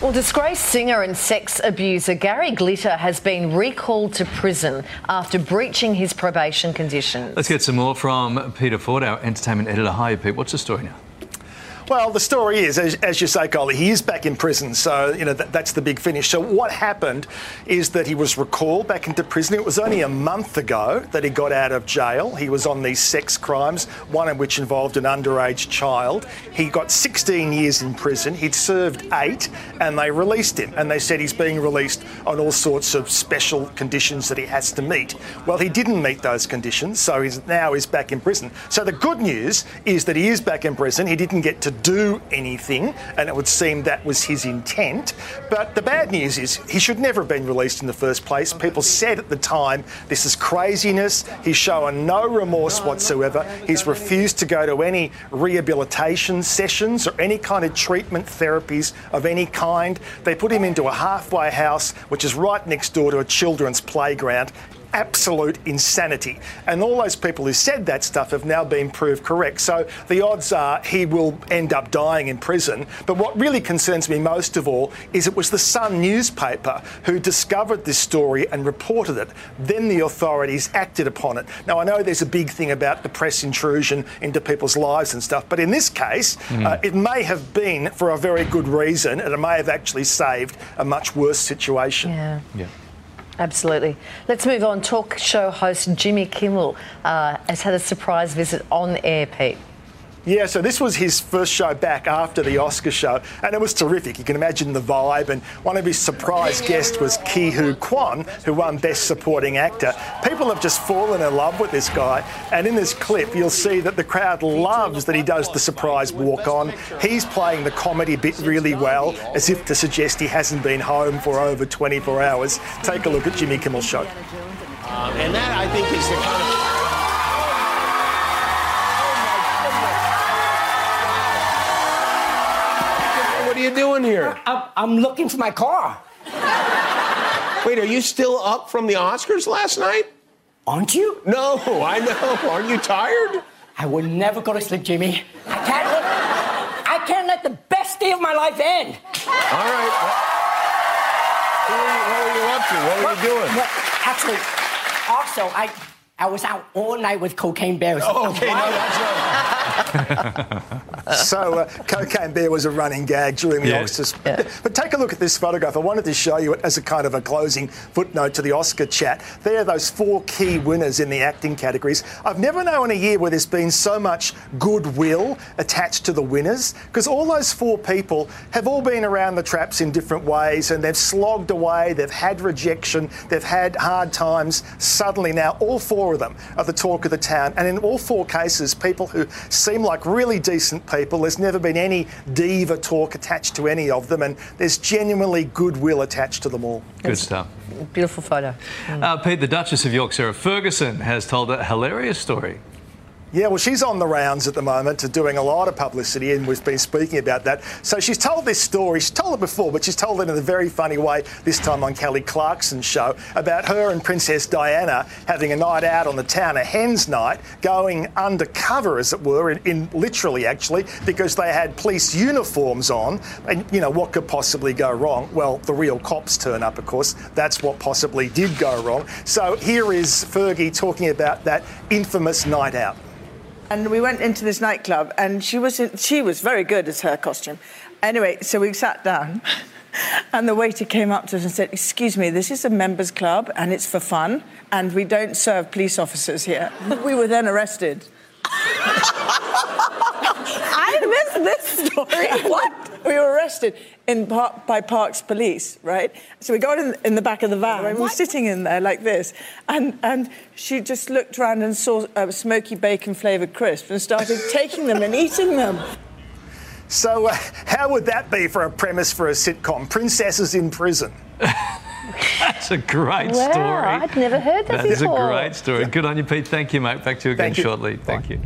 Well, disgraced singer and sex abuser Gary Glitter has been recalled to prison after breaching his probation conditions. Let's get some more from Peter Ford, our entertainment editor. Hi, Pete. What's the story now? Well, the story is, as, as you say, Coley, he is back in prison, so you know that, that's the big finish. So what happened is that he was recalled back into prison. It was only a month ago that he got out of jail. He was on these sex crimes, one of which involved an underage child. He got 16 years in prison. He'd served eight, and they released him. And they said he's being released on all sorts of special conditions that he has to meet. Well, he didn't meet those conditions, so he's now he's back in prison. So the good news is that he is back in prison. He didn't get to do anything, and it would seem that was his intent. But the bad news is he should never have been released in the first place. People said at the time, this is craziness. He's showing no remorse whatsoever. He's refused to go to any rehabilitation sessions or any kind of treatment therapies of any kind. They put him into a halfway house, which is right next door to a children's playground absolute insanity. And all those people who said that stuff have now been proved correct. So the odds are he will end up dying in prison. But what really concerns me most of all is it was the Sun newspaper who discovered this story and reported it. Then the authorities acted upon it. Now, I know there's a big thing about the press intrusion into people's lives and stuff, but in this case, mm. uh, it may have been for a very good reason and it may have actually saved a much worse situation. Yeah. yeah. Absolutely. Let's move on. Talk show host Jimmy Kimmel uh, has had a surprise visit on air, Pete. Yeah, so this was his first show back after the Oscar show, and it was terrific. You can imagine the vibe. And one of his surprise guests was Ke Huy Quan, who won Best Supporting Actor. People have just fallen in love with this guy, and in this clip, you'll see that the crowd loves that he does the surprise walk on. He's playing the comedy bit really well, as if to suggest he hasn't been home for over 24 hours. Take a look at Jimmy Kimmel's show. Um, and that, I think, is the kind of. Are you doing here? I'm, I'm looking for my car. Wait, are you still up from the Oscars last night? Aren't you? No, I know. Aren't you tired? I will never go to sleep, Jimmy. I can't let, I can't let the best day of my life end. All right. What, what were you up to? What were you doing? Well, actually, also, I I was out all night with Cocaine Bears. Oh, okay, no, that's right. so, uh, Cocaine Bear was a running gag during the yeah. Oscars. Yeah. But take a look at this photograph. I wanted to show you it as a kind of a closing footnote to the Oscar chat. There are those four key winners in the acting categories. I've never known a year where there's been so much goodwill attached to the winners because all those four people have all been around the traps in different ways and they've slogged away, they've had rejection, they've had hard times. Suddenly now, all four four of them are the talk of the town. And in all four cases, people who seem like really decent people, there's never been any diva talk attached to any of them, and there's genuinely goodwill attached to them all. Good stuff. Beautiful photo. Mm. Uh, Pete, the Duchess of York, Sarah Ferguson, has told a hilarious story. Yeah, well, she's on the rounds at the moment, doing a lot of publicity, and we've been speaking about that. So she's told this story. She's told it before, but she's told it in a very funny way, this time on Kelly Clarkson's show, about her and Princess Diana having a night out on the town, a hen's night, going undercover, as it were, in, in literally actually, because they had police uniforms on. And, you know, what could possibly go wrong? Well, the real cops turn up, of course. That's what possibly did go wrong. So here is Fergie talking about that infamous night out. And we went into this nightclub, and she was in, she was very good as her costume. Anyway, so we sat down, and the waiter came up to us and said, "Excuse me, this is a members' club, and it's for fun, and we don't serve police officers here." we were then arrested. I missed this story. what? We were arrested in par- by Parks Police, right? So we got in, in the back of the van and we were sitting in there like this. And, and she just looked around and saw uh, smoky bacon flavoured crisps and started taking them and eating them. So, uh, how would that be for a premise for a sitcom? Princesses in prison. That's a great wow, story. I'd never heard that, that before. That is a great story. Good on you, Pete. Thank you, mate. Back to you again Thank shortly. You. Thank you.